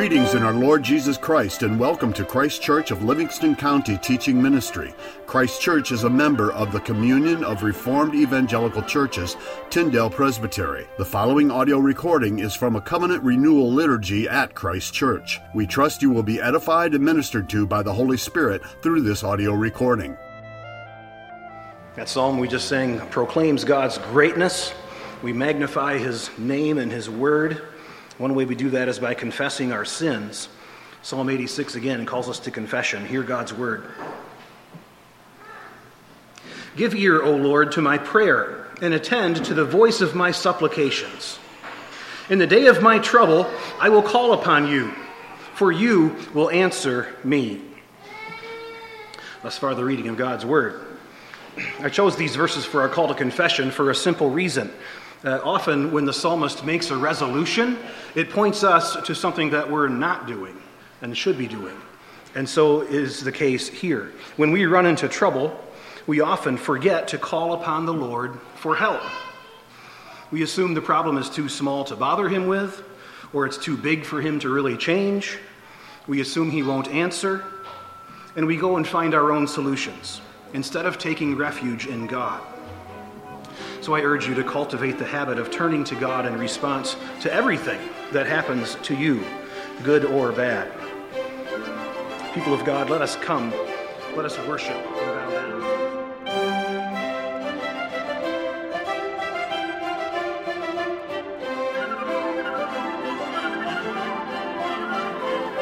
Greetings in our Lord Jesus Christ and welcome to Christ Church of Livingston County Teaching Ministry. Christ Church is a member of the Communion of Reformed Evangelical Churches, Tyndale Presbytery. The following audio recording is from a covenant renewal liturgy at Christ Church. We trust you will be edified and ministered to by the Holy Spirit through this audio recording. That psalm we just sang proclaims God's greatness. We magnify his name and his word. One way we do that is by confessing our sins. Psalm 86 again calls us to confession. Hear God's word. Give ear, O Lord, to my prayer, and attend to the voice of my supplications. In the day of my trouble, I will call upon you, for you will answer me. Thus far, the reading of God's word. I chose these verses for our call to confession for a simple reason. Uh, often, when the psalmist makes a resolution, it points us to something that we're not doing and should be doing. And so is the case here. When we run into trouble, we often forget to call upon the Lord for help. We assume the problem is too small to bother him with, or it's too big for him to really change. We assume he won't answer, and we go and find our own solutions instead of taking refuge in God. So I urge you to cultivate the habit of turning to God in response to everything that happens to you, good or bad. People of God, let us come, let us worship and bow down.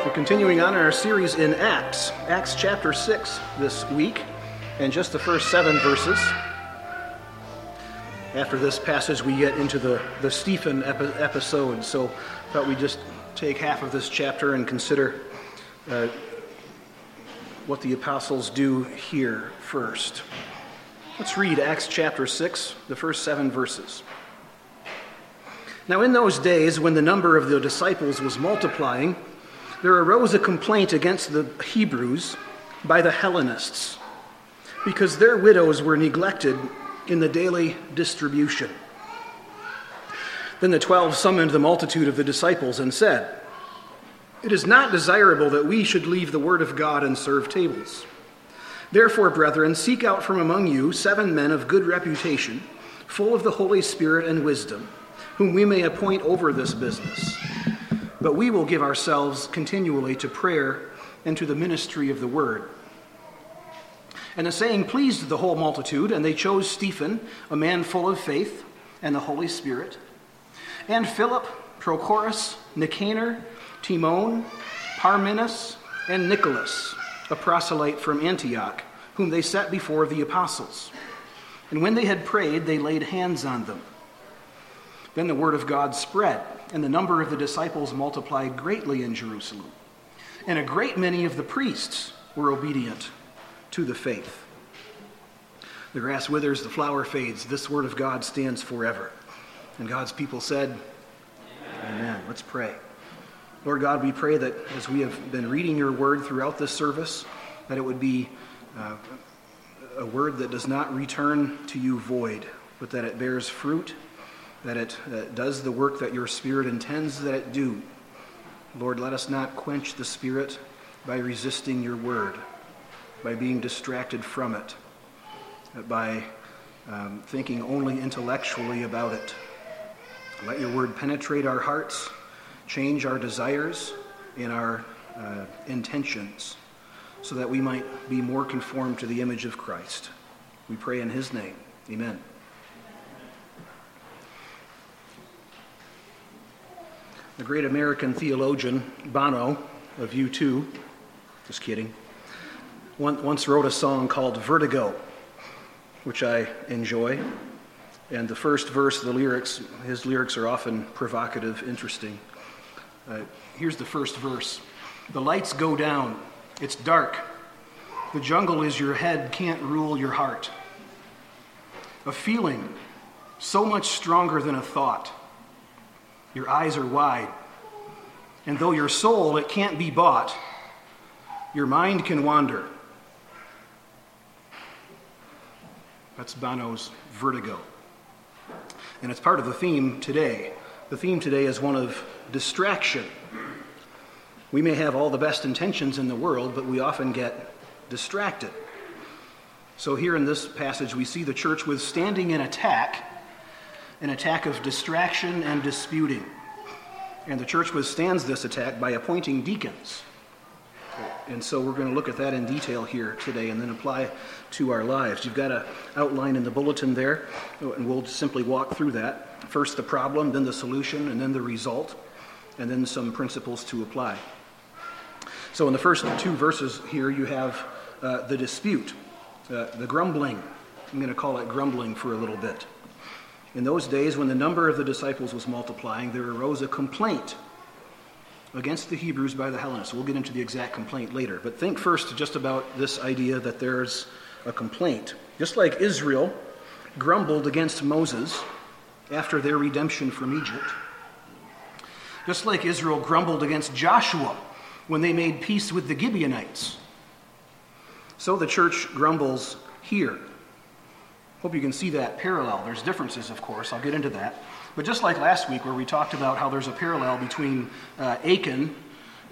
We're continuing on in our series in Acts, Acts chapter 6 this week, and just the first seven verses. After this passage, we get into the, the Stephen epi- episode, so I thought we'd just take half of this chapter and consider uh, what the apostles do here first. Let's read Acts chapter 6, the first seven verses. Now, in those days, when the number of the disciples was multiplying, there arose a complaint against the Hebrews by the Hellenists, because their widows were neglected in the daily distribution. Then the twelve summoned the multitude of the disciples and said, It is not desirable that we should leave the word of God and serve tables. Therefore, brethren, seek out from among you seven men of good reputation, full of the Holy Spirit and wisdom, whom we may appoint over this business. But we will give ourselves continually to prayer and to the ministry of the word. And the saying pleased the whole multitude, and they chose Stephen, a man full of faith and the Holy Spirit, and Philip, Prochorus, Nicanor, Timon, Parmenas, and Nicholas, a proselyte from Antioch, whom they set before the apostles. And when they had prayed, they laid hands on them. Then the word of God spread, and the number of the disciples multiplied greatly in Jerusalem. And a great many of the priests were obedient to the faith. The grass withers, the flower fades. This word of God stands forever. And God's people said, Amen. Amen. Let's pray. Lord God, we pray that as we have been reading your word throughout this service, that it would be uh, a word that does not return to you void, but that it bears fruit, that it uh, does the work that your Spirit intends that it do. Lord, let us not quench the Spirit by resisting your word by being distracted from it, by um, thinking only intellectually about it. Let your word penetrate our hearts, change our desires and our uh, intentions, so that we might be more conformed to the image of Christ. We pray in his name. Amen. The great American theologian Bono of U2, just kidding once wrote a song called Vertigo, which I enjoy. And the first verse, the lyrics, his lyrics are often provocative, interesting. Uh, here's the first verse The lights go down, it's dark. The jungle is your head, can't rule your heart. A feeling so much stronger than a thought. Your eyes are wide. And though your soul, it can't be bought, your mind can wander. That's Bono's Vertigo. And it's part of the theme today. The theme today is one of distraction. We may have all the best intentions in the world, but we often get distracted. So, here in this passage, we see the church withstanding an attack, an attack of distraction and disputing. And the church withstands this attack by appointing deacons. And so we're going to look at that in detail here today and then apply to our lives. You've got an outline in the bulletin there, and we'll simply walk through that. First, the problem, then the solution, and then the result, and then some principles to apply. So, in the first two verses here, you have uh, the dispute, uh, the grumbling. I'm going to call it grumbling for a little bit. In those days, when the number of the disciples was multiplying, there arose a complaint against the Hebrews by the Hellenists. We'll get into the exact complaint later. But think first just about this idea that there's a complaint. Just like Israel grumbled against Moses after their redemption from Egypt, just like Israel grumbled against Joshua when they made peace with the Gibeonites, so the church grumbles here. Hope you can see that parallel. There's differences, of course. I'll get into that. But just like last week, where we talked about how there's a parallel between uh, Achan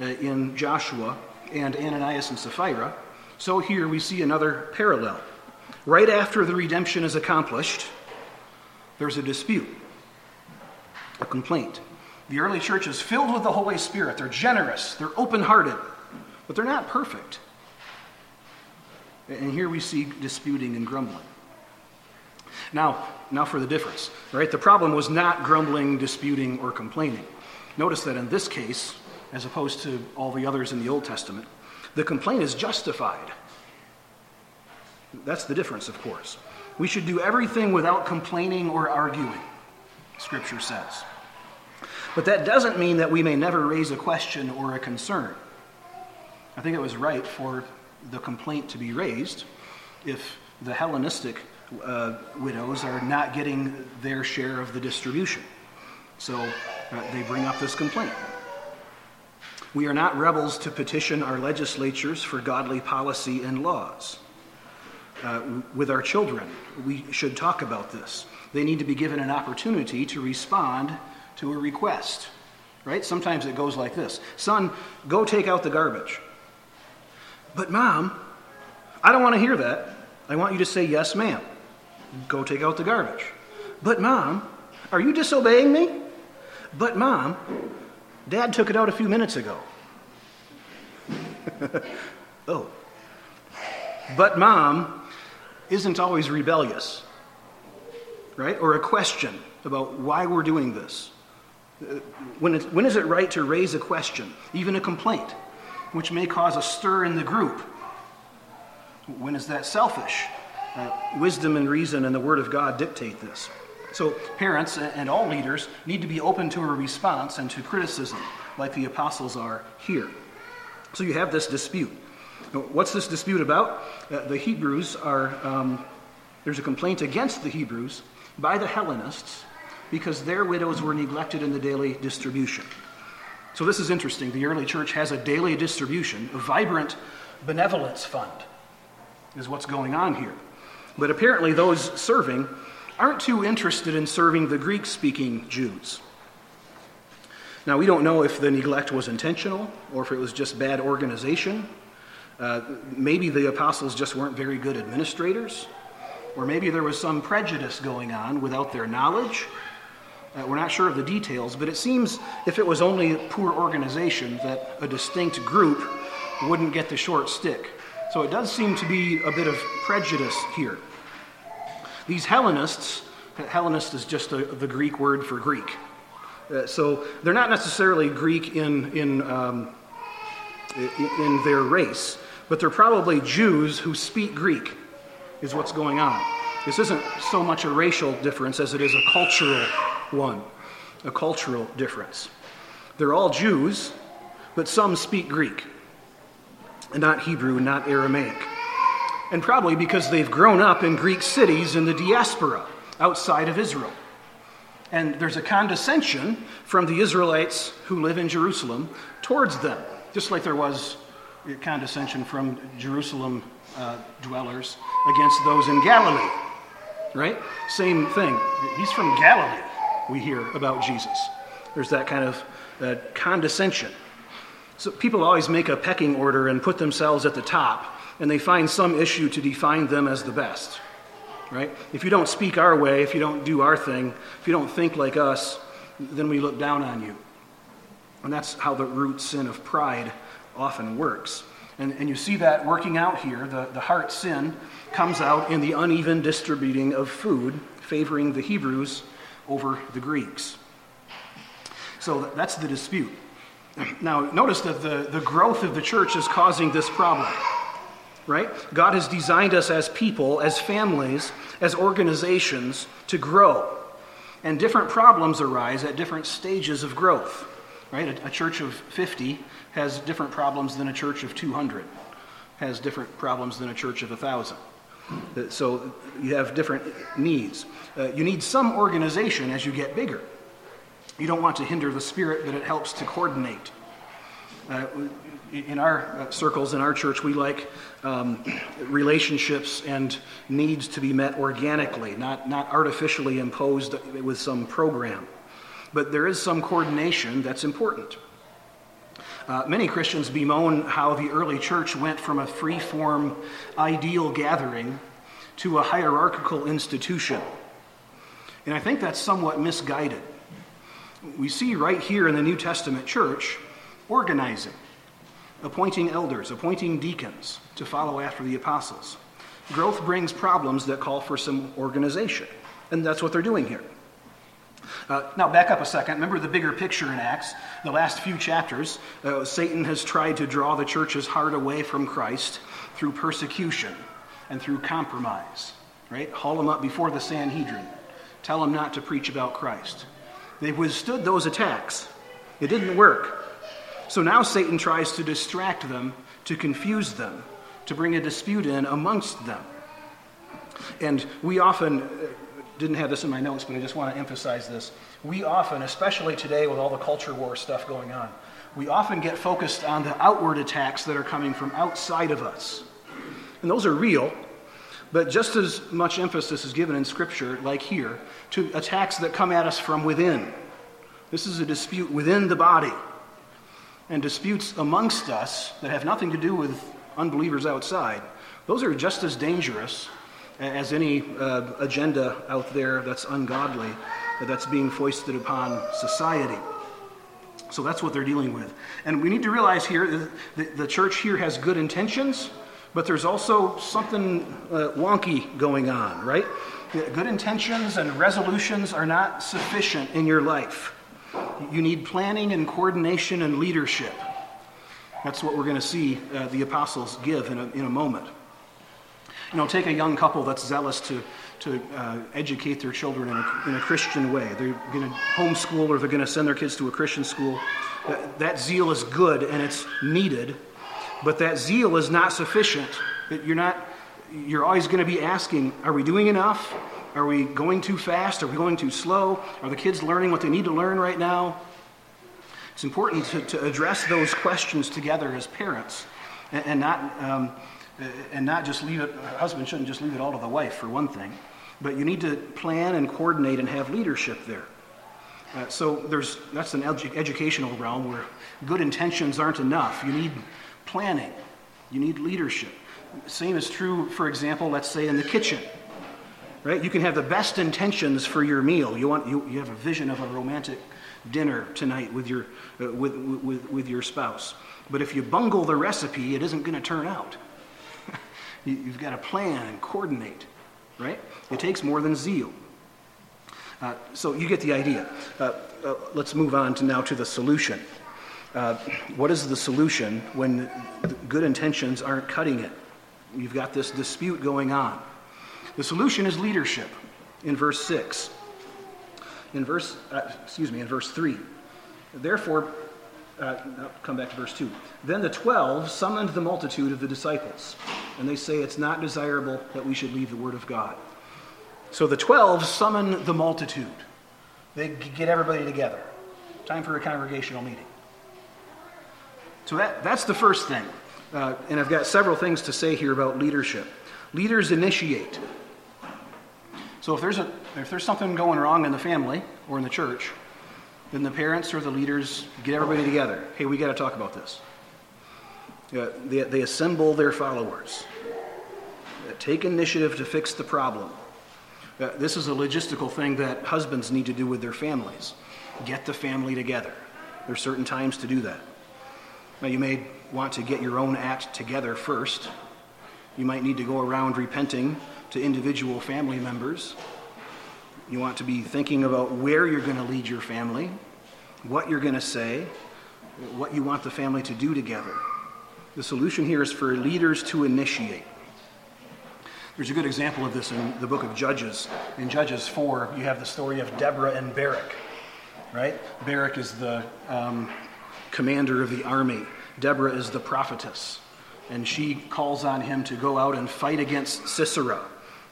uh, in Joshua and Ananias and Sapphira, so here we see another parallel. Right after the redemption is accomplished, there's a dispute, a complaint. The early church is filled with the Holy Spirit. They're generous, they're open hearted, but they're not perfect. And here we see disputing and grumbling. Now, now for the difference. Right? The problem was not grumbling, disputing, or complaining. Notice that in this case, as opposed to all the others in the Old Testament, the complaint is justified. That's the difference, of course. We should do everything without complaining or arguing, Scripture says. But that doesn't mean that we may never raise a question or a concern. I think it was right for the complaint to be raised if the Hellenistic uh, widows are not getting their share of the distribution. So uh, they bring up this complaint. We are not rebels to petition our legislatures for godly policy and laws. Uh, with our children, we should talk about this. They need to be given an opportunity to respond to a request. Right? Sometimes it goes like this Son, go take out the garbage. But, Mom, I don't want to hear that. I want you to say, Yes, ma'am. Go take out the garbage. But, Mom, are you disobeying me? But, Mom, Dad took it out a few minutes ago. oh. But, Mom isn't always rebellious, right? Or a question about why we're doing this. Uh, when, it, when is it right to raise a question, even a complaint, which may cause a stir in the group? When is that selfish? Uh, wisdom and reason and the Word of God dictate this. So, parents and all leaders need to be open to a response and to criticism, like the apostles are here. So, you have this dispute. What's this dispute about? Uh, the Hebrews are, um, there's a complaint against the Hebrews by the Hellenists because their widows were neglected in the daily distribution. So, this is interesting. The early church has a daily distribution, a vibrant benevolence fund, is what's going on here. But apparently, those serving aren't too interested in serving the Greek speaking Jews. Now, we don't know if the neglect was intentional or if it was just bad organization. Uh, maybe the apostles just weren't very good administrators, or maybe there was some prejudice going on without their knowledge. Uh, we're not sure of the details, but it seems if it was only poor organization, that a distinct group wouldn't get the short stick. So it does seem to be a bit of prejudice here. These Hellenists, Hellenist is just a, the Greek word for Greek. Uh, so they're not necessarily Greek in, in, um, in, their race, but they're probably Jews who speak Greek, is what's going on. This isn't so much a racial difference as it is a cultural one, a cultural difference. They're all Jews, but some speak Greek, not Hebrew, not Aramaic and probably because they've grown up in Greek cities in the diaspora outside of Israel. And there's a condescension from the Israelites who live in Jerusalem towards them, just like there was condescension from Jerusalem uh, dwellers against those in Galilee. Right? Same thing. He's from Galilee, we hear about Jesus. There's that kind of uh, condescension. So people always make a pecking order and put themselves at the top, and they find some issue to define them as the best. Right? If you don't speak our way, if you don't do our thing, if you don't think like us, then we look down on you. And that's how the root sin of pride often works. And, and you see that working out here. The, the heart sin comes out in the uneven distributing of food, favoring the Hebrews over the Greeks. So that's the dispute. Now, notice that the, the growth of the church is causing this problem, right? God has designed us as people, as families, as organizations to grow. And different problems arise at different stages of growth, right? A, a church of 50 has different problems than a church of 200, has different problems than a church of 1,000. Uh, so you have different needs. Uh, you need some organization as you get bigger. You don't want to hinder the Spirit, but it helps to coordinate. Uh, in our uh, circles, in our church, we like um, relationships and needs to be met organically, not, not artificially imposed with some program. But there is some coordination that's important. Uh, many Christians bemoan how the early church went from a free form ideal gathering to a hierarchical institution. And I think that's somewhat misguided we see right here in the New Testament church organizing, appointing elders, appointing deacons to follow after the apostles. Growth brings problems that call for some organization, and that's what they're doing here. Uh, now, back up a second. Remember the bigger picture in Acts. The last few chapters, uh, Satan has tried to draw the church's heart away from Christ through persecution and through compromise, right? Haul them up before the Sanhedrin. Tell them not to preach about Christ. They withstood those attacks. It didn't work. So now Satan tries to distract them, to confuse them, to bring a dispute in amongst them. And we often, uh, didn't have this in my notes, but I just want to emphasize this. We often, especially today with all the culture war stuff going on, we often get focused on the outward attacks that are coming from outside of us. And those are real, but just as much emphasis is given in Scripture, like here, to attacks that come at us from within. This is a dispute within the body. And disputes amongst us that have nothing to do with unbelievers outside, those are just as dangerous as any uh, agenda out there that's ungodly, that's being foisted upon society. So that's what they're dealing with. And we need to realize here that the church here has good intentions, but there's also something uh, wonky going on, right? Good intentions and resolutions are not sufficient in your life. You need planning and coordination and leadership. That's what we're going to see uh, the apostles give in a, in a moment. You know, take a young couple that's zealous to, to uh, educate their children in a, in a Christian way. They're going to homeschool or they're going to send their kids to a Christian school. That, that zeal is good and it's needed, but that zeal is not sufficient. You're not you're always going to be asking, are we doing enough? Are we going too fast? Are we going too slow? Are the kids learning what they need to learn right now? It's important to, to address those questions together as parents and, and not, um, and not just leave it, a husband shouldn't just leave it all to the wife, for one thing. But you need to plan and coordinate and have leadership there. Uh, so there's, that's an edu- educational realm where good intentions aren't enough. You need planning, you need leadership. Same is true, for example, let's say in the kitchen. Right? You can have the best intentions for your meal. You, want, you, you have a vision of a romantic dinner tonight with your, uh, with, with, with your spouse. But if you bungle the recipe, it isn't going to turn out. you, have got to plan and coordinate, right? It takes more than zeal. Uh, so you get the idea. Uh, uh let's move on to now to the solution. Uh, what is the solution when good intentions aren't cutting it? You've got this dispute going on. The solution is leadership in verse 6. In verse, uh, excuse me, in verse 3. Therefore, uh, come back to verse 2. Then the twelve summoned the multitude of the disciples, and they say it's not desirable that we should leave the word of God. So the twelve summon the multitude. They get everybody together. Time for a congregational meeting. So that, that's the first thing. Uh, and I've got several things to say here about leadership. Leaders initiate. So if there's, a, if there's something going wrong in the family or in the church, then the parents or the leaders get everybody together. Hey, we got to talk about this. Uh, they, they assemble their followers, uh, take initiative to fix the problem. Uh, this is a logistical thing that husbands need to do with their families. Get the family together. There are certain times to do that. Now, you may want to get your own act together first. You might need to go around repenting to individual family members. You want to be thinking about where you're going to lead your family, what you're going to say, what you want the family to do together. The solution here is for leaders to initiate. There's a good example of this in the book of Judges. In Judges 4, you have the story of Deborah and Barak, right? Barak is the um, commander of the army, Deborah is the prophetess. And she calls on him to go out and fight against Sisera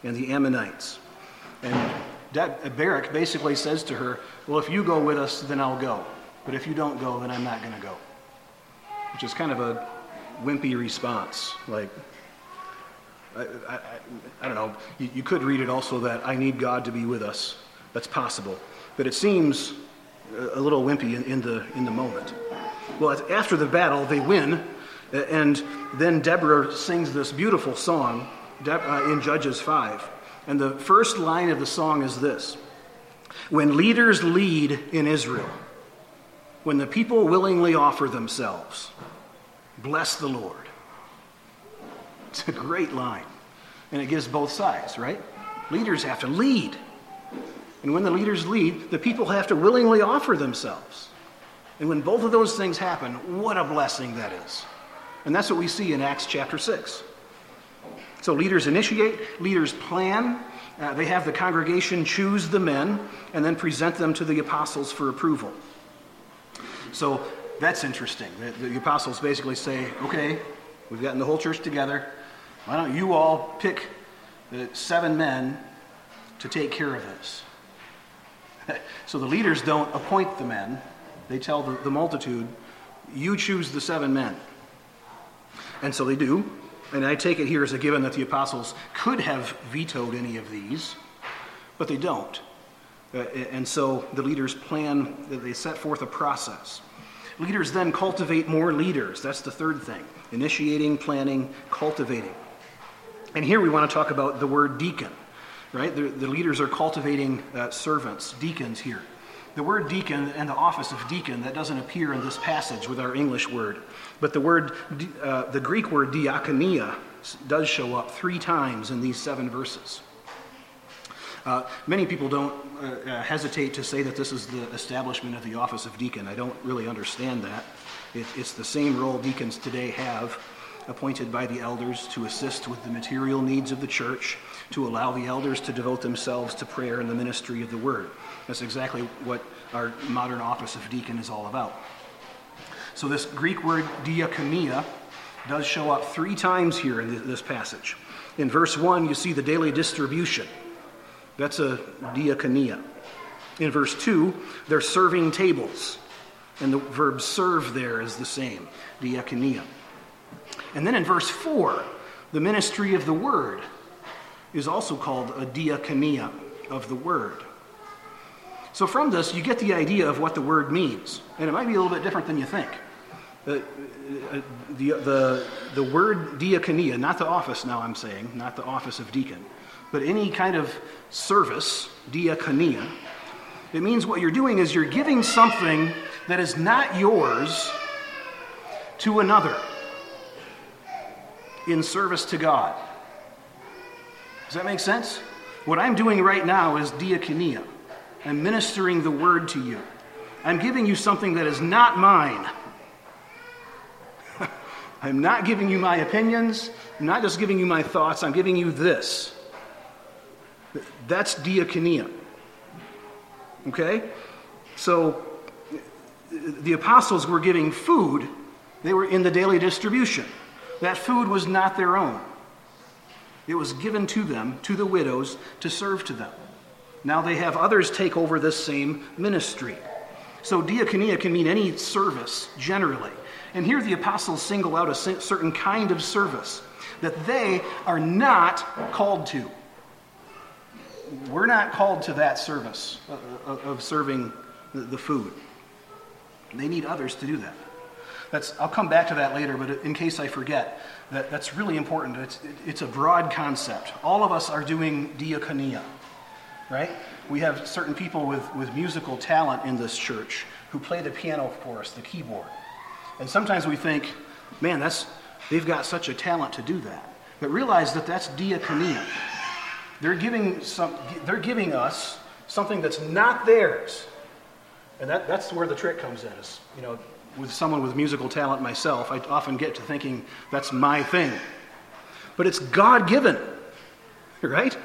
and the Ammonites. And De- uh, Barak basically says to her, Well, if you go with us, then I'll go. But if you don't go, then I'm not going to go. Which is kind of a wimpy response. Like, I, I, I don't know. You, you, could read it also that I need God to be with us. That's possible. But it seems uh, a little wimpy in, in the, in the moment. Well, after the battle, they win. And then Deborah sings this beautiful song uh, in Judges 5. And the first line of the song is this When leaders lead in Israel, when the people willingly offer themselves, Bless the Lord. It's a great line. And it gives both sides, right? Leaders have to lead. And when the leaders lead, the people have to willingly offer themselves. And when both of those things happen, what a blessing that is. And that's what we see in Acts chapter 6. So leaders initiate, leaders plan, uh, they have the congregation choose the men, and then present them to the apostles for approval. So that's interesting. The, the, apostles basically say, okay, we've gotten the whole church together. Why don't you all pick the seven men to take care of this? so the leaders don't appoint the men, they tell the, the multitude, you choose the seven men. And so they do. And I take it here as a given that the apostles could have vetoed any of these, but they don't. Uh, and so the leaders plan, they set forth a process. Leaders then cultivate more leaders. That's the third thing initiating, planning, cultivating. And here we want to talk about the word deacon, right? The, the leaders are cultivating uh, servants, deacons here. The word deacon and the office of deacon, that doesn't appear in this passage with our English word. But the word, uh, the Greek word diakonia does show up three times in these seven verses. Uh, many people don't uh, uh, hesitate to say that this is the establishment of the office of deacon. I don't really understand that. It, it's the same role deacons today have, appointed by the elders to assist with the material needs of the church, to allow the elders to devote themselves to prayer and the ministry of the word. That's exactly what our modern office of deacon is all about. So, this Greek word diakonia does show up three times here in this passage. In verse 1, you see the daily distribution. That's a diakonia. In verse 2, they're serving tables. And the verb serve there is the same, diakonia. And then in verse 4, the ministry of the word is also called a diakonia of the word. So from this, you get the idea of what the word means. And it might be a little bit different than you think. The, uh, the, the, the word diakonia, not the office now I'm saying, not the office of deacon, but any kind of service, diakonia, it means what you're doing is you're giving something that is not yours to another in service to God. Does that make sense? What I'm doing right now is diakonia. I'm ministering the word to you. I'm giving you something that is not mine. I'm not giving you my opinions. I'm not just giving you my thoughts. I'm giving you this. That's diakonia. Okay? So the apostles were giving food, they were in the daily distribution. That food was not their own, it was given to them, to the widows, to serve to them. Now they have others take over this same ministry. So diakonia can mean any service, generally. And here the apostles single out a certain kind of service that they are not called to we're not called to that service uh, uh, of serving the food. They need others to do that. That's, I'll come back to that later, but in case I forget, that, that's really important. It's, it's a broad concept. All of us are doing diaconia, right? We have certain people with, with musical talent in this church who play the piano for us, the keyboard. And sometimes we think, man, that's, they've got such a talent to do that. But realize that that's diaconia. They're giving, some, they're giving us something that's not theirs. And that, that's where the trick comes in. Is, you know, with someone with musical talent myself, I often get to thinking that's my thing. But it's God given, right?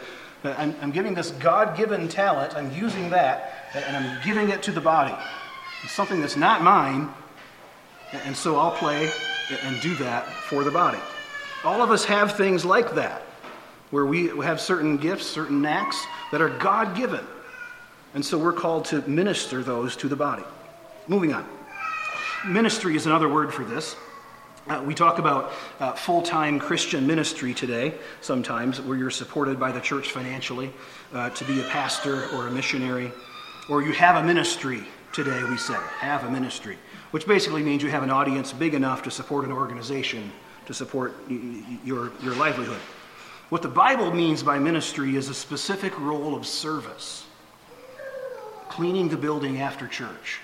I'm, I'm giving this God given talent, I'm using that, and I'm giving it to the body. It's something that's not mine, and so I'll play and do that for the body. All of us have things like that, where we have certain gifts, certain knacks that are God given. And so we're called to minister those to the body. Moving on. Ministry is another word for this. Uh, we talk about uh, full time Christian ministry today, sometimes, where you're supported by the church financially uh, to be a pastor or a missionary, or you have a ministry today, we say, have a ministry, which basically means you have an audience big enough to support an organization to support your, your livelihood. What the Bible means by ministry is a specific role of service. Cleaning the building after church,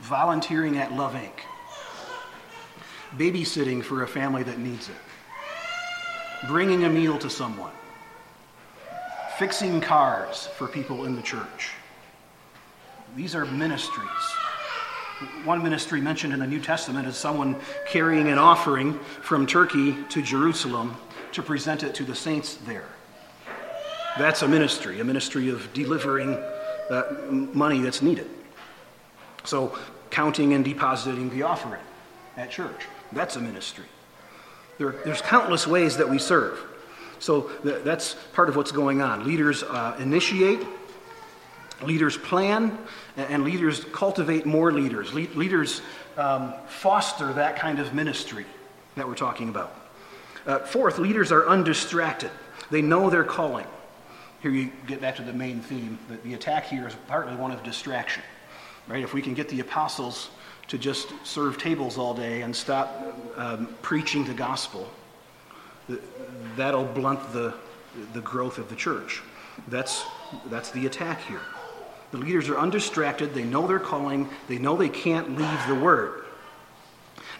volunteering at Love Inc., babysitting for a family that needs it, bringing a meal to someone, fixing cars for people in the church. These are ministries. One ministry mentioned in the New Testament is someone carrying an offering from Turkey to Jerusalem to present it to the saints there. That's a ministry, a ministry of delivering uh, money that's needed. So, counting and depositing the offering at church, that's a ministry. There, there's countless ways that we serve. So, th- that's part of what's going on. Leaders uh, initiate, leaders plan, and leaders cultivate more leaders. Le- leaders um, foster that kind of ministry that we're talking about. Uh, fourth, leaders are undistracted, they know their calling. Here you get back to the main theme that the attack here is partly one of distraction. Right? If we can get the apostles to just serve tables all day and stop um, preaching the gospel, that'll blunt the, the growth of the church. That's, that's the attack here. The leaders are undistracted, they know their calling, they know they can't leave the word.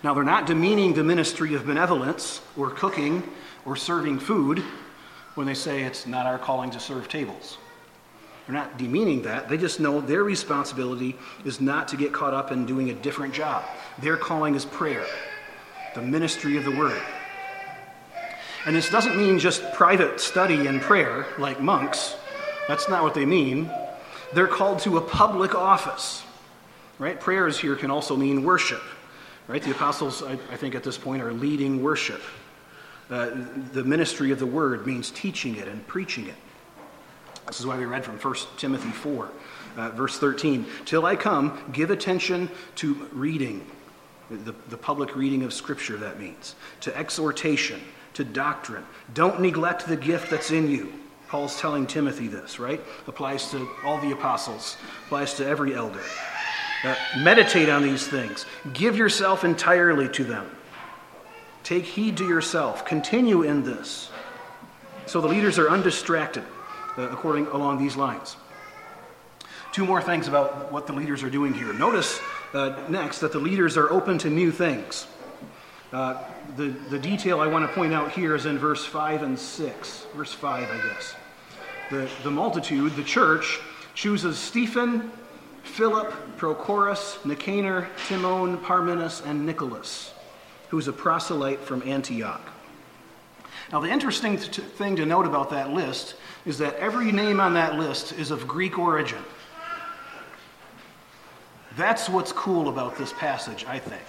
Now, they're not demeaning the ministry of benevolence or cooking or serving food when they say it's not our calling to serve tables. They're not demeaning that. They just know their responsibility is not to get caught up in doing a different job. Their calling is prayer, the ministry of the word. And this doesn't mean just private study and prayer like monks. That's not what they mean. They're called to a public office. Right? Prayers here can also mean worship. Right? The apostles, I, I think, at this point are leading worship. Uh, the ministry of the word means teaching it and preaching it. This is why we read from 1 Timothy 4, uh, verse 13. Till I come, give attention to reading, the, the public reading of Scripture, that means, to exhortation, to doctrine. Don't neglect the gift that's in you. Paul's telling Timothy this, right? Applies to all the apostles, applies to every elder. Uh, meditate on these things, give yourself entirely to them. Take heed to yourself. Continue in this. So the leaders are undistracted uh, according along these lines. Two more things about what the leaders are doing here. Notice uh, next that the leaders are open to new things. Uh, the, the detail I want to point out here is in verse 5 and 6. Verse 5, I guess. The, the multitude, the church, chooses Stephen, Philip, Prochorus, Nicanor, Timon, Parmenas, and Nicholas who's a proselyte from Antioch. Now, the interesting th- thing to note about that list is that every name on that list is of Greek origin. That's what's cool about this passage, I think.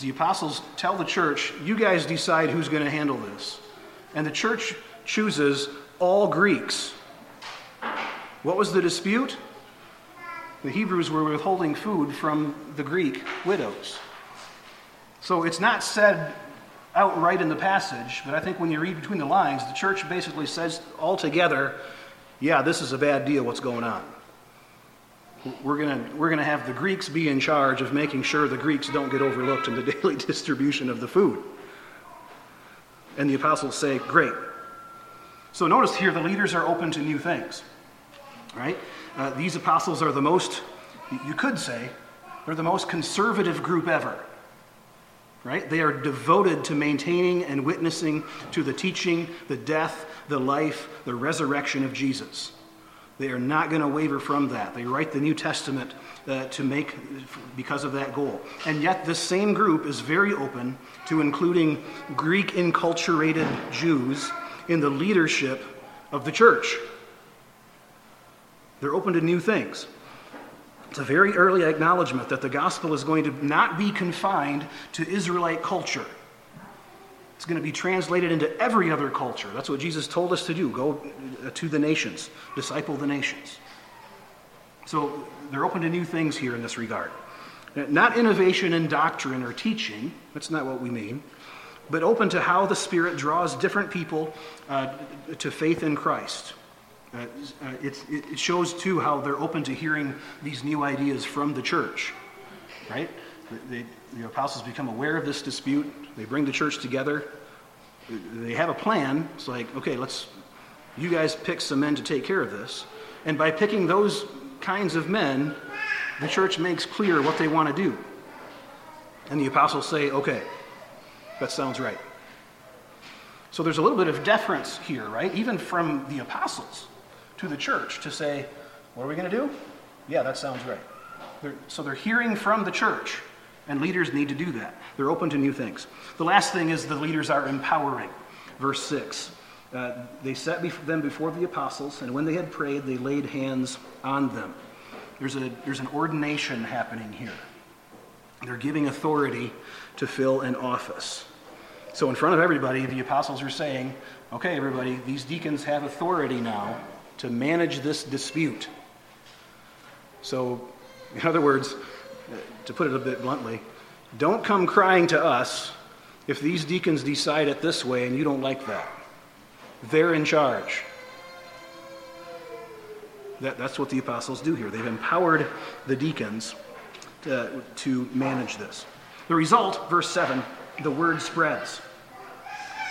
The apostles tell the church, you guys decide who's going to handle this. And the church chooses all Greeks. What was the dispute? The Hebrews were withholding food from the Greek widows. So it's not said outright in the passage, but I think when you read between the lines, the church basically says altogether, yeah, this is a bad deal, what's going on. we're going we're to have the Greeks be in charge of making sure the Greeks don't get overlooked in the daily distribution of the food. And the apostles say, Great. So notice here the leaders are open to new things, right? Uh, these apostles are the most, you could say, they're the most conservative group ever, right? They are devoted to maintaining and witnessing to the teaching, the death, the life, the resurrection of Jesus. They are not going to waver from that. They write the New Testament uh, to make, because of that goal. And yet, this same group is very open to including Greek enculturated Jews in the leadership of the church. They're open to new things. It's a very early acknowledgement that the gospel is going to not be confined to Israelite culture. It's going to be translated into every other culture. That's what Jesus told us to do go uh, to the nations, disciple the nations. So they're open to new things here in this regard. Not innovation in doctrine or teaching, that's not what we mean, but open to how the Spirit draws different people uh, to faith in Christ. Uh, uh, it, it shows, too, how they're open to hearing these new ideas from the church, right? They, the apostles become aware of this dispute. They bring the church together. They have a plan. It's like, okay, let's, you guys pick some men to take care of this. And by picking those kinds of men, the church makes clear what they want to do. And the apostles say, okay, that sounds right. So there's a little bit of deference here, right? Even from the apostles to the church to say, what are we going to do? Yeah, that sounds right. They're, so they're hearing from the church, and leaders need to do that. They're open to new things. The last thing is the leaders are empowering. Verse 6. Uh, they set them before the apostles, and when they had prayed, they laid hands on them. There's, a, there's an ordination happening here. They're giving authority to fill an office. So, in front of everybody, the apostles are saying, okay, everybody, these deacons have authority now to manage this dispute. So, in other words, to put it a bit bluntly, don't come crying to us if these deacons decide it this way and you don't like that. They're in charge. That, that's what the apostles do here. They've empowered the deacons to, to manage this. The result, verse 7, the word spreads.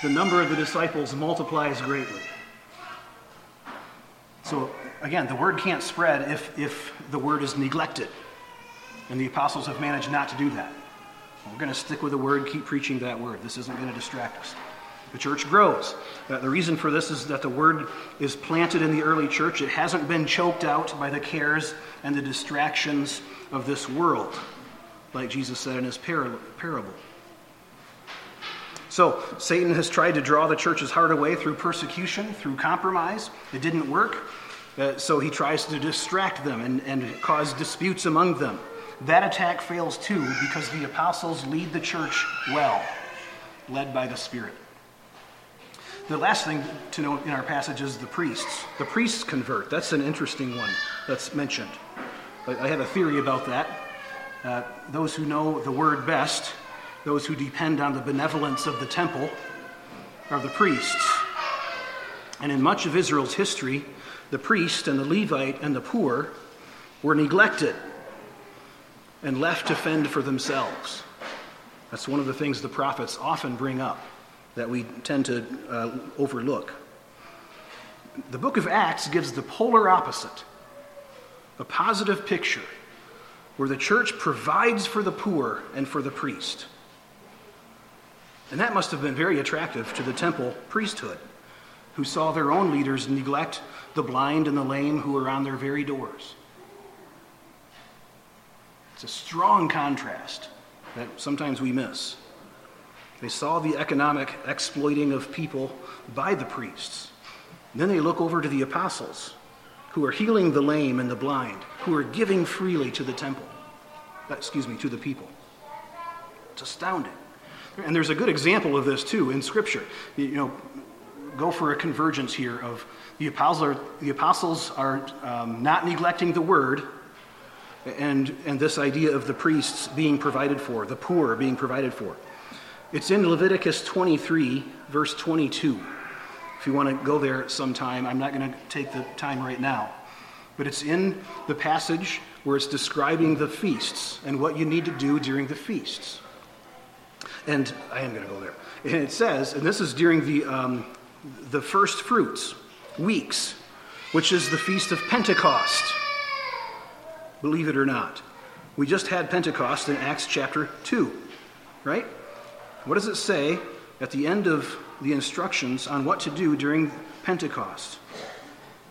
The number of the disciples multiplies greatly. So, again, the word can't spread if, if the word is neglected. And the apostles have managed not to do that. We're going to stick with the word, keep preaching that word. This isn't going to distract us. The church grows. Uh, the reason for this is that the word is planted in the early church. It hasn't been choked out by the cares and the distractions of this world, like Jesus said in his parable. So, Satan has tried to draw the church's heart away through persecution, through compromise. It didn't work. Uh, so, he tries to distract them and, and cause disputes among them. That attack fails too because the apostles lead the church well, led by the Spirit. The last thing to note in our passage is the priests. The priests convert. That's an interesting one that's mentioned. I have a theory about that. Uh, those who know the word best, those who depend on the benevolence of the temple, are the priests. And in much of Israel's history, the priest and the Levite and the poor were neglected and left to fend for themselves. That's one of the things the prophets often bring up that we tend to uh, overlook. The book of Acts gives the polar opposite a positive picture where the church provides for the poor and for the priest. And that must have been very attractive to the temple priesthood, who saw their own leaders neglect the blind and the lame who were on their very doors. It's a strong contrast that sometimes we miss. They saw the economic exploiting of people by the priests. And then they look over to the apostles, who are healing the lame and the blind, who are giving freely to the temple, uh, excuse me, to the people. It's astounding. And there's a good example of this too in Scripture. You know, go for a convergence here of the apostles are, the apostles are um, not neglecting the word, and, and this idea of the priests being provided for, the poor being provided for. It's in Leviticus 23, verse 22. If you want to go there sometime, I'm not going to take the time right now. but it's in the passage where it's describing the feasts and what you need to do during the feasts. And I am going to go there. And it says, and this is during the, um, the first fruits, weeks, which is the feast of Pentecost. Believe it or not. We just had Pentecost in Acts chapter 2, right? What does it say at the end of the instructions on what to do during Pentecost?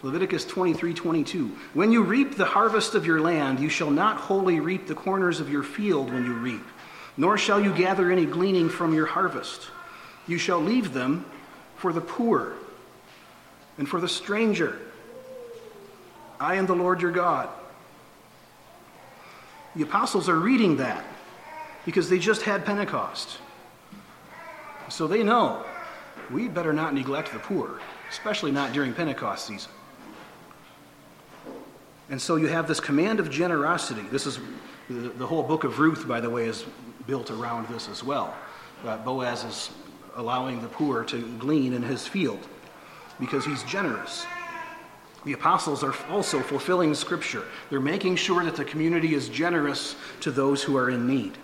Leviticus 23 22. When you reap the harvest of your land, you shall not wholly reap the corners of your field when you reap, nor shall you gather any gleaning from your harvest. You shall leave them for the poor and for the stranger. I am the Lord your God. The apostles are reading that because they just had Pentecost. So they know we better not neglect the poor, especially not during Pentecost season. And so you have this command of generosity. This is the, the whole book of Ruth, by the way, is built around this as well. Uh, Boaz is allowing the poor to glean in his field because he's generous. The apostles are also fulfilling Scripture. They're making sure that the community is generous to those who are in need.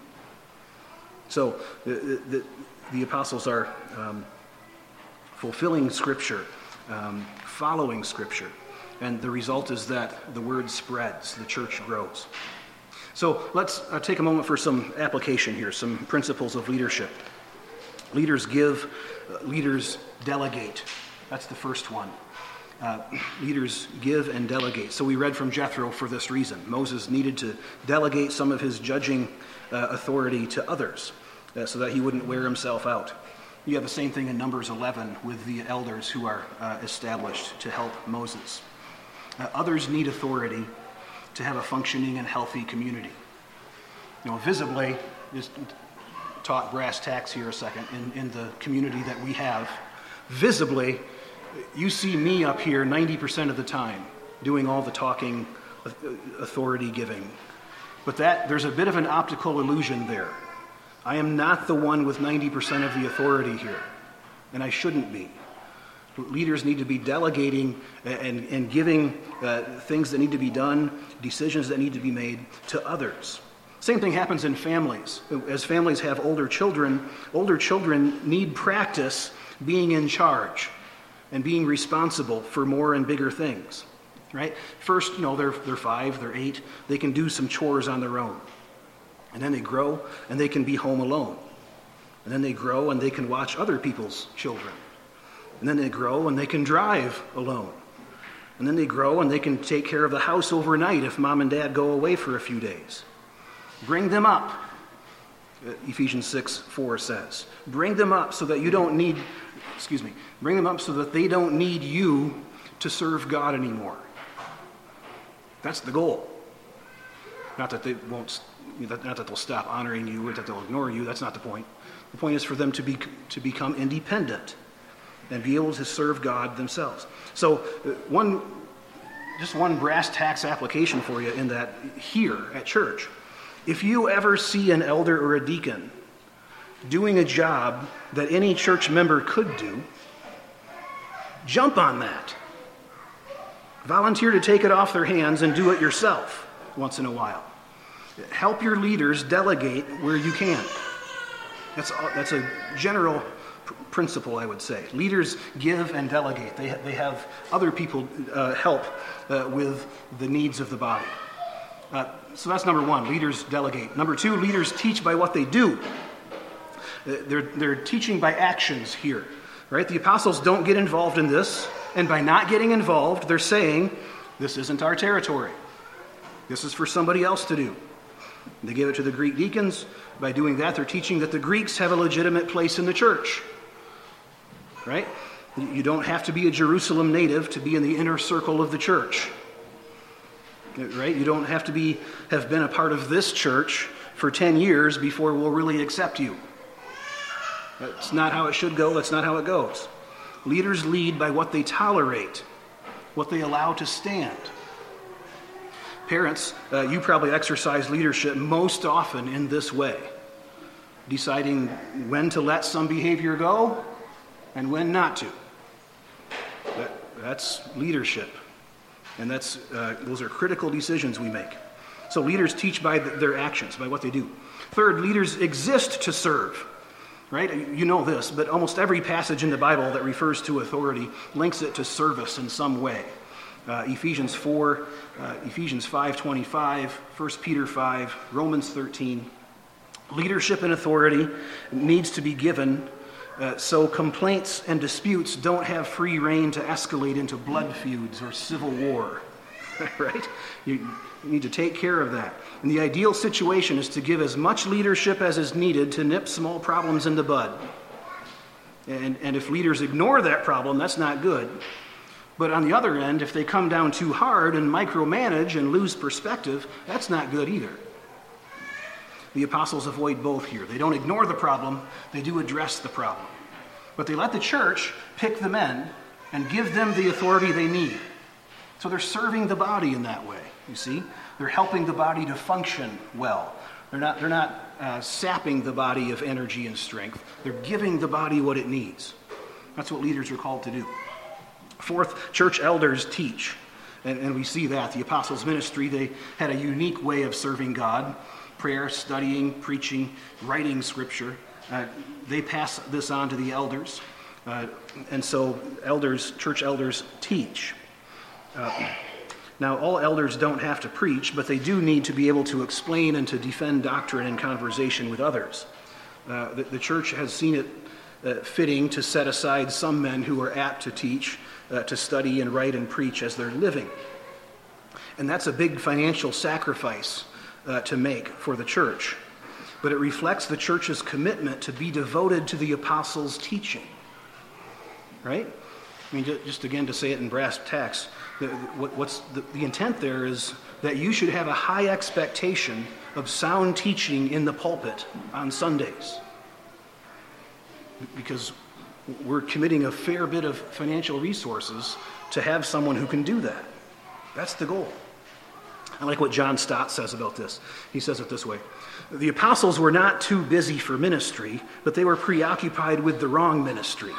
So the, the, the apostles are um, fulfilling Scripture, um, following Scripture. And the result is that the word spreads, the church grows. So let's uh, take a moment for some application here, some principles of leadership. Leaders give, uh, leaders delegate. That's the first one. Uh, leaders give and delegate. So we read from Jethro for this reason. Moses needed to delegate some of his judging uh, authority to others uh, so that he wouldn't wear himself out. You have the same thing in Numbers 11 with the elders who are uh, established to help Moses. Others need authority to have a functioning and healthy community. You know, visibly, just talk brass tacks here a second, in, in the community that we have, visibly, you see me up here 90% of the time doing all the talking, uh, authority giving. But that there's a bit of an optical illusion there. I am not the one with 90% of the authority here, and I shouldn't be. Leaders need to be delegating and, and giving uh, things that need to be done, decisions that need to be made to others. Same thing happens in families. As families have older children, older children need practice being in charge and being responsible for more and bigger things. Right? First, you know, they're, they're five, they're eight, they can do some chores on their own. And then they grow and they can be home alone. And then they grow and they can watch other people's children. And then they grow and they can drive alone. And then they grow and they can take care of the house overnight if mom and dad go away for a few days. Bring them up, Ephesians 6 4 says. Bring them up so that you don't need, excuse me, bring them up so that they don't need you to serve God anymore. That's the goal. Not that they won't, not that they'll stop honoring you or that they'll ignore you. That's not the point. The point is for them to, be, to become independent and be able to serve God themselves. So, uh, one, just one brass tacks application for you in that here at church. If you ever see an elder or a deacon doing a job that any church member could do, jump on that. Volunteer to take it off their hands and do it yourself once in a while. Help your leaders delegate where you can. That's, that's a general principle, I would say. Leaders give and delegate, they, they have other people uh, help uh, with the needs of the body. Uh, so that's number one leaders delegate. Number two, leaders teach by what they do. Uh, they're, they're teaching by actions here, right? The apostles don't get involved in this, and by not getting involved, they're saying, this isn't our territory. This is for somebody else to do. They give it to the Greek deacons. By doing that, they're teaching that the Greeks have a legitimate place in the church right? You don't have to be a Jerusalem native to be in the inner circle of the church. Right? You don't have to be have been a part of this church for 10 years before we'll really accept you. That's not how it should go. That's not how it goes. Leaders lead by what they tolerate, what they allow to stand. Parents, uh, you probably exercise leadership most often in this way deciding when to let some behavior go and when not to. That, that's leadership. And that's, uh, those are critical decisions we make. So leaders teach by their actions, by what they do. Third, leaders exist to serve. Right? You know this, but almost every passage in the Bible that refers to authority links it to service in some way. Uh, Ephesians 4, uh, Ephesians 5:25, 1 Peter 5, Romans 13. Leadership and authority needs to be given uh, so complaints and disputes don't have free rein to escalate into blood feuds or civil war. right? You, you need to take care of that. And the ideal situation is to give as much leadership as is needed to nip small problems in the bud. And, and if leaders ignore that problem, that's not good. But on the other end, if they come down too hard and micromanage and lose perspective, that's not good either. The apostles avoid both here. They don't ignore the problem, they do address the problem. But they let the church pick the men and give them the authority they need. So they're serving the body in that way, you see? They're helping the body to function well. They're not, they're not uh, sapping the body of energy and strength, they're giving the body what it needs. That's what leaders are called to do. Fourth, church elders teach. And, and we see that. The apostles' ministry, they had a unique way of serving God prayer, studying, preaching, writing scripture. Uh, they pass this on to the elders. Uh, and so, elders, church elders, teach. Uh, now, all elders don't have to preach, but they do need to be able to explain and to defend doctrine in conversation with others. Uh, the, the, church has seen it uh, fitting to set aside some men who are apt to teach, to study and write and preach as they're living. And that's a big financial sacrifice to make for the church. But it reflects the church's commitment to be devoted to the apostles' teaching. Right? I mean, just again to say it in brass tacks, what's the, the intent there is that you should have a high expectation of sound teaching in the pulpit on Sundays. Because we're committing a fair bit of financial resources to have someone who can do that. That's the goal. I like what John Stott says about this. He says it this way The apostles were not too busy for ministry, but they were preoccupied with the wrong ministry.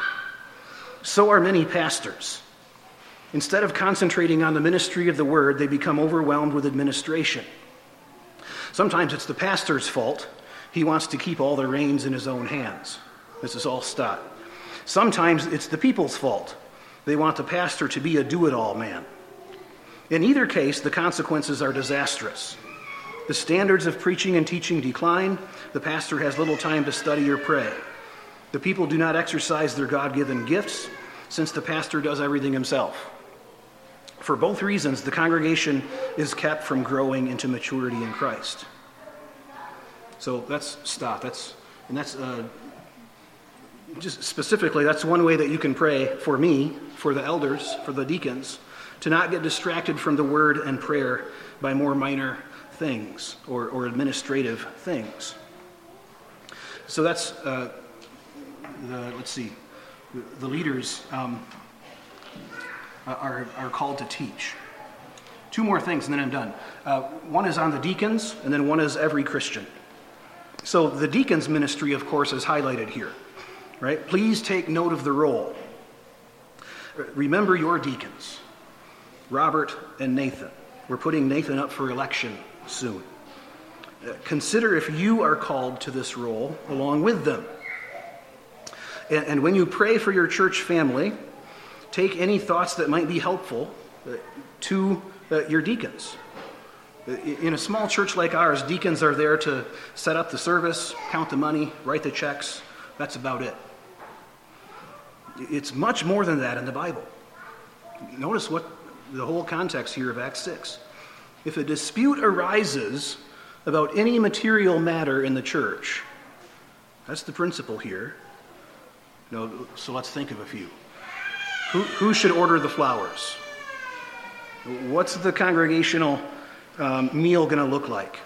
So are many pastors. Instead of concentrating on the ministry of the word, they become overwhelmed with administration. Sometimes it's the pastor's fault. He wants to keep all the reins in his own hands. This is all Stott. Sometimes it's the people's fault. They want the pastor to be a do it all man. In either case, the consequences are disastrous. The standards of preaching and teaching decline. The pastor has little time to study or pray. The people do not exercise their God given gifts since the pastor does everything himself. For both reasons, the congregation is kept from growing into maturity in Christ. So that's Stott. That's and that's uh, just specifically that's one way that you can pray for me, for the elders, for the deacons, to not get distracted from the word and prayer by more minor things or, or administrative things. So that's, uh, the, let's see, the leaders um, are, are called to teach. Two more things and then I'm done. Uh, one is on the deacons, and then one is every Christian. So the deacons' ministry, of course, is highlighted here, right? Please take note of the role. Remember your deacons. Robert and Nathan. We're putting Nathan up for election soon. Uh, consider if you are called to this role along with them. And, and when you pray for your church family, take any thoughts that might be helpful uh, to uh, your deacons. In a small church like ours, deacons are there to set up the service, count the money, write the checks. That's about it. It's much more than that in the Bible. Notice what the whole context here of Acts 6. If a dispute arises about any material matter in the church, that's the principle here. So let's think of a few. Who, who should order the flowers? What's the congregational um, meal going to look like?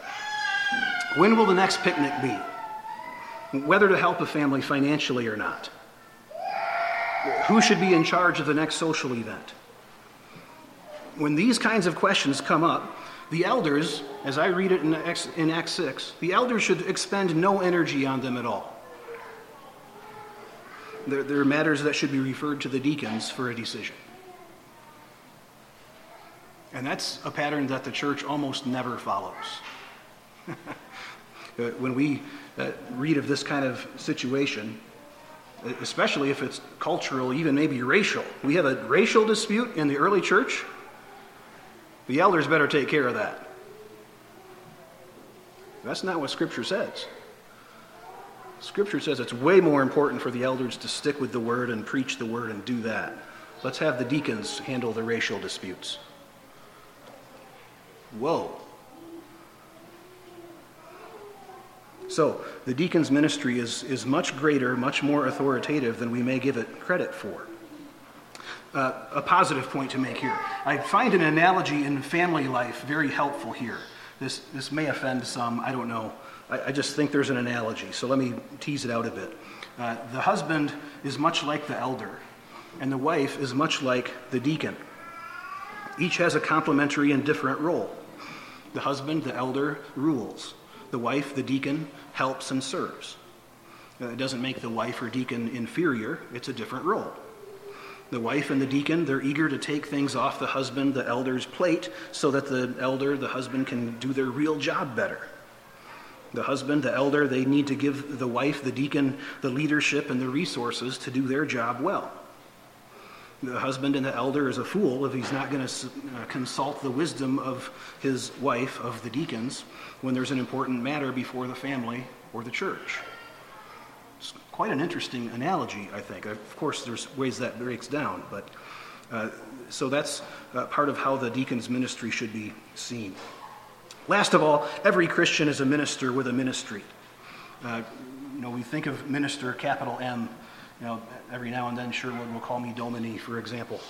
When will the next picnic be? Whether to help a family financially or not. Who should be in charge of the next social event? when these kinds of questions come up, the elders, as I read it in Acts, in Acts 6, the elders should expend no energy on them at all. There, there are matters that should be referred to the deacons for a decision. And that's a pattern that the church almost never follows. Uh, when we uh, read of this kind of situation, especially if it's cultural, even maybe racial, we have a racial dispute in the early church, the elders better take care of that. That's not what Scripture says. Scripture says it's way more important for the elders to stick with the word and preach the word and do that. Let's have the deacons handle the racial disputes. Whoa. So, the deacon's ministry is, is much greater, much more authoritative than we may give it credit for. Uh, a positive point to make here. I find an analogy in family life very helpful here. This, this may offend some, I don't know. I, I just think there's an analogy, so let me tease it out a bit. Uh, the husband is much like the elder, and the wife is much like the deacon. Each has a complementary and different role. The husband, the elder, rules. The wife, the deacon, helps and serves. Uh, it doesn't make the wife or deacon inferior, it's a different role. The wife and the deacon, they're eager to take things off the husband, the elder's plate, so that the elder, the husband, can do their real job better. The husband, the elder, they need to give the wife, the deacon, the leadership and the resources to do their job well. The husband and the elder is a fool if he's not going to uh, consult the wisdom of his wife, of the deacons, when there's an important matter before the family or the church. Quite an interesting analogy, I think. Of course, there's ways that breaks down, but uh, so that's uh, part of how the deacon's ministry should be seen. Last of all, every Christian is a minister with a ministry. Uh, you know, we think of minister, capital M, you know, every now and then Sherwood will call me Dominie, for example.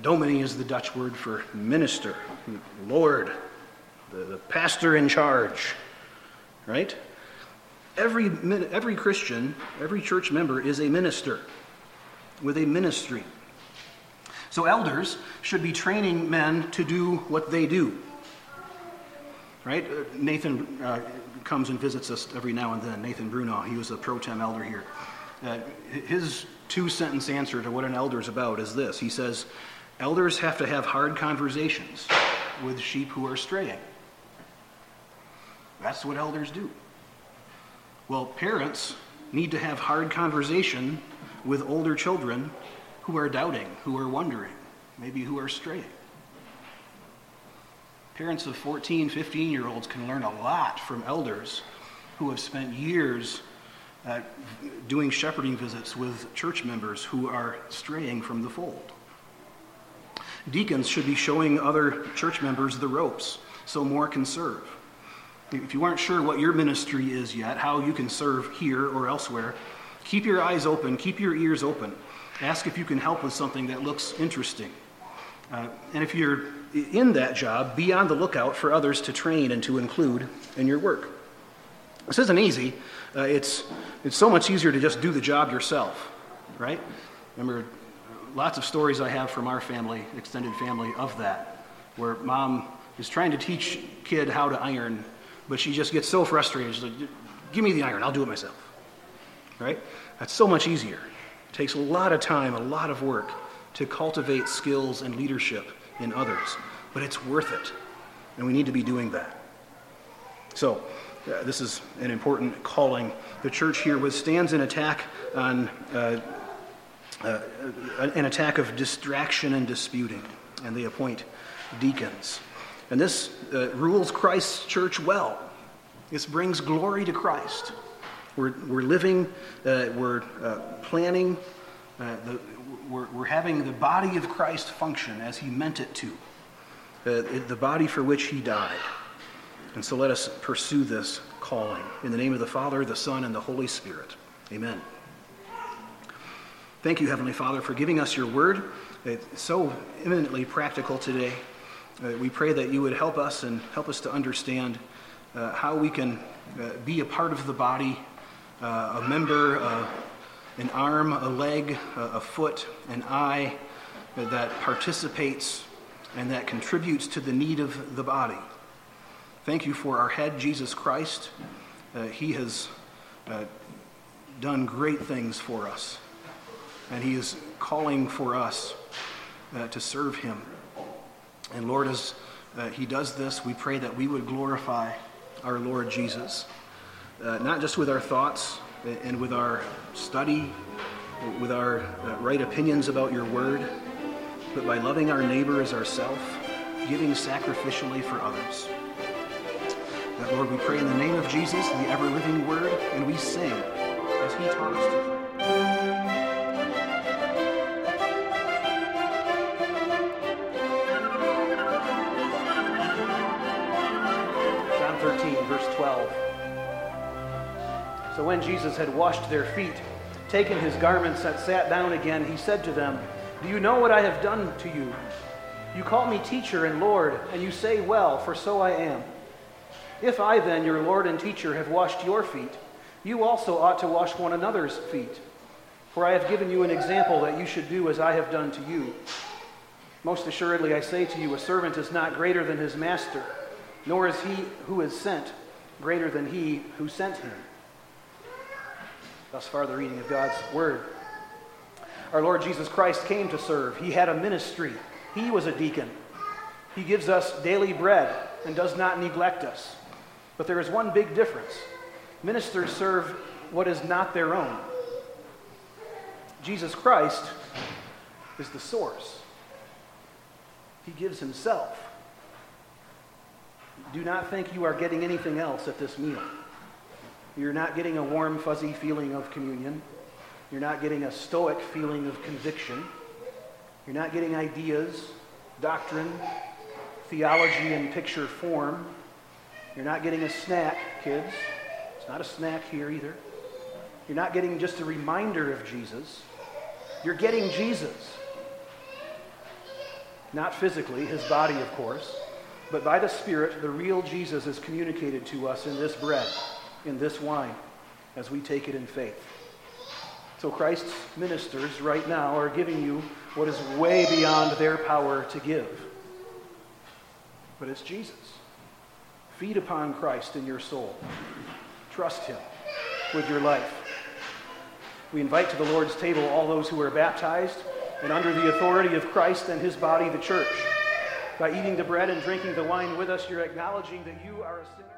Dominie is the Dutch word for minister, Lord, the, the pastor in charge, right? Every, every Christian, every church member is a minister with a ministry. So elders should be training men to do what they do. Right? Uh, Nathan uh, comes and visits us every now and then. Nathan Bruno, he was a pro tem elder here. Uh, his two sentence answer to what an elder is about is this He says, Elders have to have hard conversations with sheep who are straying. That's what elders do. Well, parents need to have hard conversation with older children who are doubting, who are wondering, maybe who are straying. Parents of 14, 15 year olds can learn a lot from elders who have spent years uh, doing shepherding visits with church members who are straying from the fold. Deacons should be showing other church members the ropes so more can serve. If you aren't sure what your ministry is yet, how you can serve here or elsewhere, keep your eyes open, keep your ears open. Ask if you can help with something that looks interesting. Uh, and if you're in that job, be on the lookout for others to train and to include in your work. This isn't easy. Uh, it's, it's so much easier to just do the job yourself, right? Remember, lots of stories I have from our family, extended family, of that, where mom is trying to teach kid how to iron, but she just gets so frustrated. She's like, give me the iron, I'll do it myself, right? That's so much easier. It takes a lot of time, a lot of work to cultivate skills and leadership in others, but it's worth it, and we need to be doing that. So, uh, this is an important calling. The church here withstands an attack on uh, uh, an attack of distraction and disputing, and they appoint deacons. And this uh, rules Christ's church well. This brings glory to Christ. We're, we're living, uh, we're uh, planning, the, we're, we're having the body of Christ function as he meant it to, the body for which he died. And so let us pursue this calling. In the name of the Father, the Son, and the Holy Spirit. Amen. Thank you, Heavenly Father, for giving us your word. It's so eminently practical today. Uh, we pray that you would help us and help us to understand uh, how we can uh, be a part of the body, uh, a member, uh, an arm, a leg, a foot, an eye that participates and that contributes to the need of the body. Thank you for our head, Jesus Christ. Uh, he has uh, done great things for us, and He is calling for us uh, to serve Him. And Lord, as uh, He does this, we pray that we would glorify our Lord Jesus, uh, not just with our thoughts and with our study, with our uh, right opinions about your word, but by loving our neighbor as ourself, giving sacrificially for others. That, Lord, we pray in the name of Jesus, the ever living word, and we sing as He taught us to. When Jesus had washed their feet, taken his garments, and sat down again, he said to them, Do you know what I have done to you? You call me teacher and Lord, and you say, Well, for so I am. If I then, your Lord and teacher, have washed your feet, you also ought to wash one another's feet. For I have given you an example that you should do as I have done to you. Most assuredly, I say to you, a servant is not greater than his master, nor is he who is sent greater than he who sent him. Thus far, the reading of God's Word. Our Lord Jesus Christ came to serve. He had a ministry. He was a deacon. He gives us daily bread and does not neglect us. But there is one big difference ministers serve what is not their own. Jesus Christ is the source, He gives Himself. Do not think you are getting anything else at this meal. You're not getting a warm, fuzzy feeling of communion. You're not getting a stoic feeling of conviction. You're not getting ideas, doctrine, theology in picture form. You're not getting a snack, kids. It's not a snack here either. You're not getting just a reminder of Jesus. You're getting Jesus. Not physically, his body, of course, but by the Spirit, the real Jesus is communicated to us in this bread, in this wine, as we take it in faith. So Christ's ministers right now are giving you what is way beyond their power to give. But it's Jesus. Feed upon Christ in your soul. Trust him with your life. We invite to the Lord's table all those who are baptized and under the authority of Christ and his body, the church. By eating the bread and drinking the wine with us, you're acknowledging that you are a sinner.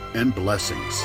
and blessings.